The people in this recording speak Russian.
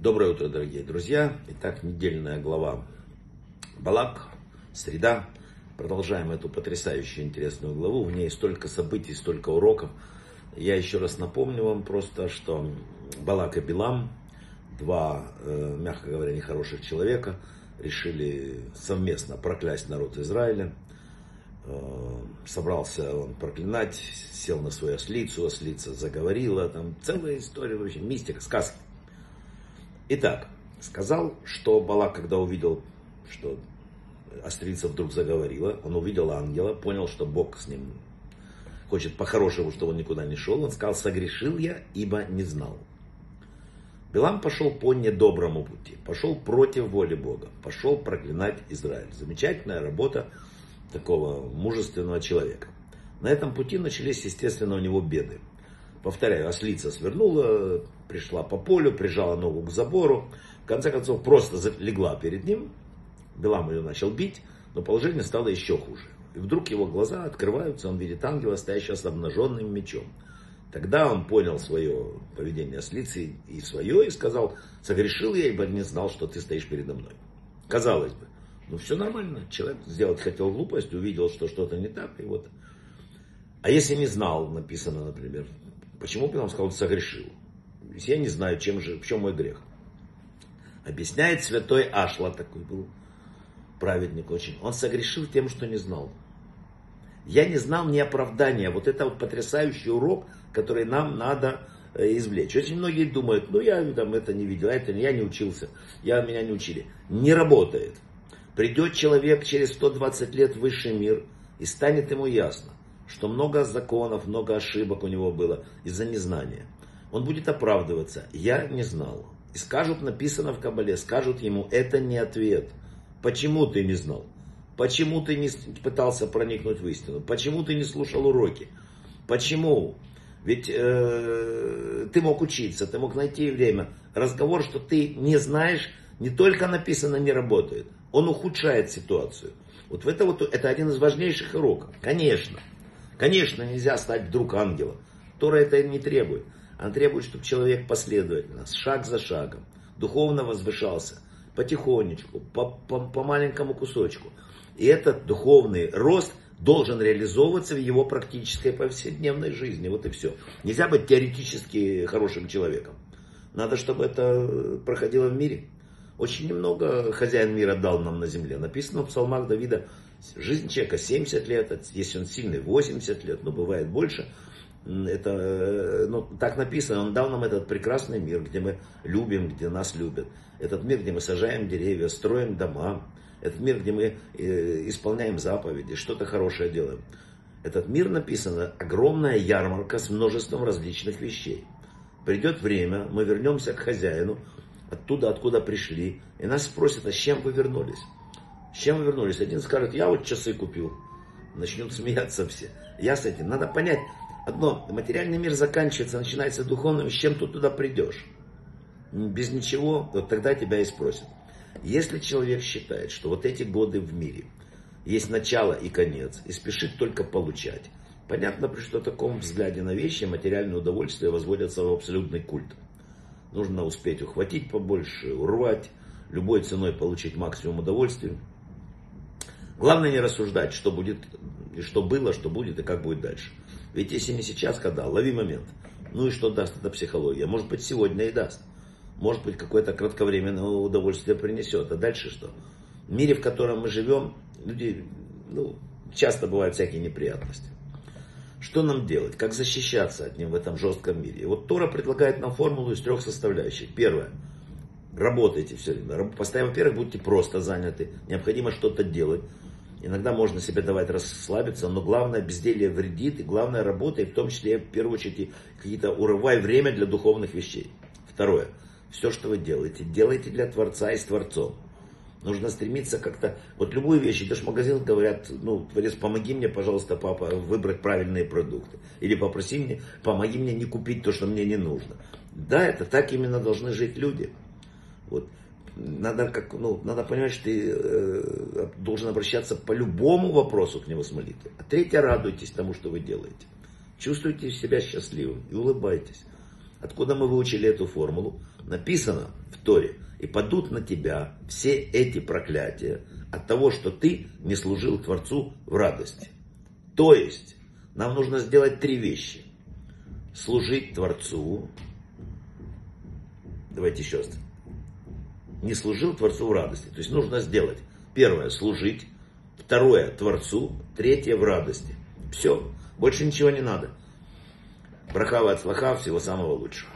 Доброе утро, дорогие друзья. Итак, недельная глава Балак, среда. Продолжаем эту потрясающую интересную главу. В ней столько событий, столько уроков. Я еще раз напомню вам просто, что Балак и Билам, два, э, мягко говоря, нехороших человека, решили совместно проклясть народ Израиля. Э, собрался он проклинать, сел на свою ослицу, ослица заговорила, там целая история, вообще мистика, сказки. Итак, сказал, что Балак, когда увидел, что Острица вдруг заговорила, он увидел ангела, понял, что Бог с ним хочет по-хорошему, чтобы он никуда не шел. Он сказал, согрешил я, ибо не знал. Билам пошел по недоброму пути, пошел против воли Бога, пошел проклинать Израиль. Замечательная работа такого мужественного человека. На этом пути начались, естественно, у него беды. Повторяю, ослица свернула, пришла по полю, прижала ногу к забору. В конце концов, просто легла перед ним. Белам ее начал бить, но положение стало еще хуже. И вдруг его глаза открываются, он видит ангела, стоящего с обнаженным мечом. Тогда он понял свое поведение ослицы и свое, и сказал, согрешил я, ибо не знал, что ты стоишь передо мной. Казалось бы, ну все нормально, человек сделать хотел глупость, увидел, что что-то не так, и вот. А если не знал, написано, например, Почему бы он сказал, согрешил? Я не знаю, чем же, в чем мой грех. Объясняет святой Ашла, такой был праведник очень. Он согрешил тем, что не знал. Я не знал ни оправдания. Вот это вот потрясающий урок, который нам надо э, извлечь. Очень многие думают, ну я там это не видел, это я не учился, я меня не учили. Не работает. Придет человек через 120 лет в высший мир, и станет ему ясно, что много законов, много ошибок у него было из-за незнания. Он будет оправдываться. Я не знал. И скажут, написано в Кабале, скажут ему, это не ответ. Почему ты не знал? Почему ты не пытался проникнуть в истину? Почему ты не слушал уроки? Почему? Ведь э, ты мог учиться, ты мог найти время. Разговор, что ты не знаешь, не только написано не работает, он ухудшает ситуацию. Вот это вот это один из важнейших уроков. Конечно. Конечно, нельзя стать вдруг ангелом. Тора это не требует. Она требует, чтобы человек последовательно, шаг за шагом, духовно возвышался, потихонечку, по, по, по маленькому кусочку. И этот духовный рост должен реализовываться в его практической повседневной жизни. Вот и все. Нельзя быть теоретически хорошим человеком. Надо, чтобы это проходило в мире. Очень немного хозяин мира дал нам на земле. Написано в псалмах Давида, Жизнь человека 70 лет, если он сильный 80 лет, ну бывает больше. Это, э, ну, так написано, он дал нам этот прекрасный мир, где мы любим, где нас любят. Этот мир, где мы сажаем деревья, строим дома. Этот мир, где мы э, исполняем заповеди, что-то хорошее делаем. Этот мир написано огромная ярмарка с множеством различных вещей. Придет время, мы вернемся к хозяину, оттуда, откуда пришли, и нас спросят, а с чем вы вернулись? С чем вы вернулись? Один скажет, я вот часы купил. Начнут смеяться все. Я с этим. Надо понять одно. Материальный мир заканчивается, начинается духовным. С чем ты туда придешь? Без ничего, вот тогда тебя и спросят. Если человек считает, что вот эти годы в мире есть начало и конец, и спешит только получать, понятно, при что таком взгляде на вещи материальное удовольствие возводятся в абсолютный культ. Нужно успеть ухватить побольше, урвать, любой ценой получить максимум удовольствия. Главное не рассуждать, что будет, и что было, что будет и как будет дальше. Ведь если не сейчас, когда, лови момент. Ну и что даст эта психология? Может быть сегодня и даст. Может быть какое-то кратковременное удовольствие принесет. А дальше что? В мире, в котором мы живем, люди, ну, часто бывают всякие неприятности. Что нам делать? Как защищаться от них в этом жестком мире? И вот Тора предлагает нам формулу из трех составляющих. Первое. Работайте все время. Постоянно, во-первых, будьте просто заняты. Необходимо что-то делать. Иногда можно себе давать расслабиться, но главное безделье вредит, и главное работа, и в том числе, в первую очередь, какие-то урывай время для духовных вещей. Второе. Все, что вы делаете, делайте для Творца и с Творцом. Нужно стремиться как-то, вот любую вещь, идешь в магазин, говорят, ну, Творец, помоги мне, пожалуйста, папа, выбрать правильные продукты. Или попроси мне, помоги мне не купить то, что мне не нужно. Да, это так именно должны жить люди. Вот надо, как, ну, надо понимать, что ты э, должен обращаться по любому вопросу к нему с молитвой. А третье, радуйтесь тому, что вы делаете. Чувствуйте себя счастливым и улыбайтесь. Откуда мы выучили эту формулу? Написано в Торе. И падут на тебя все эти проклятия от того, что ты не служил Творцу в радости. То есть, нам нужно сделать три вещи. Служить Творцу. Давайте еще раз. Не служил Творцу в радости. То есть нужно сделать. Первое, служить. Второе, Творцу. Третье, в радости. Все. Больше ничего не надо. Брахава от всего самого лучшего.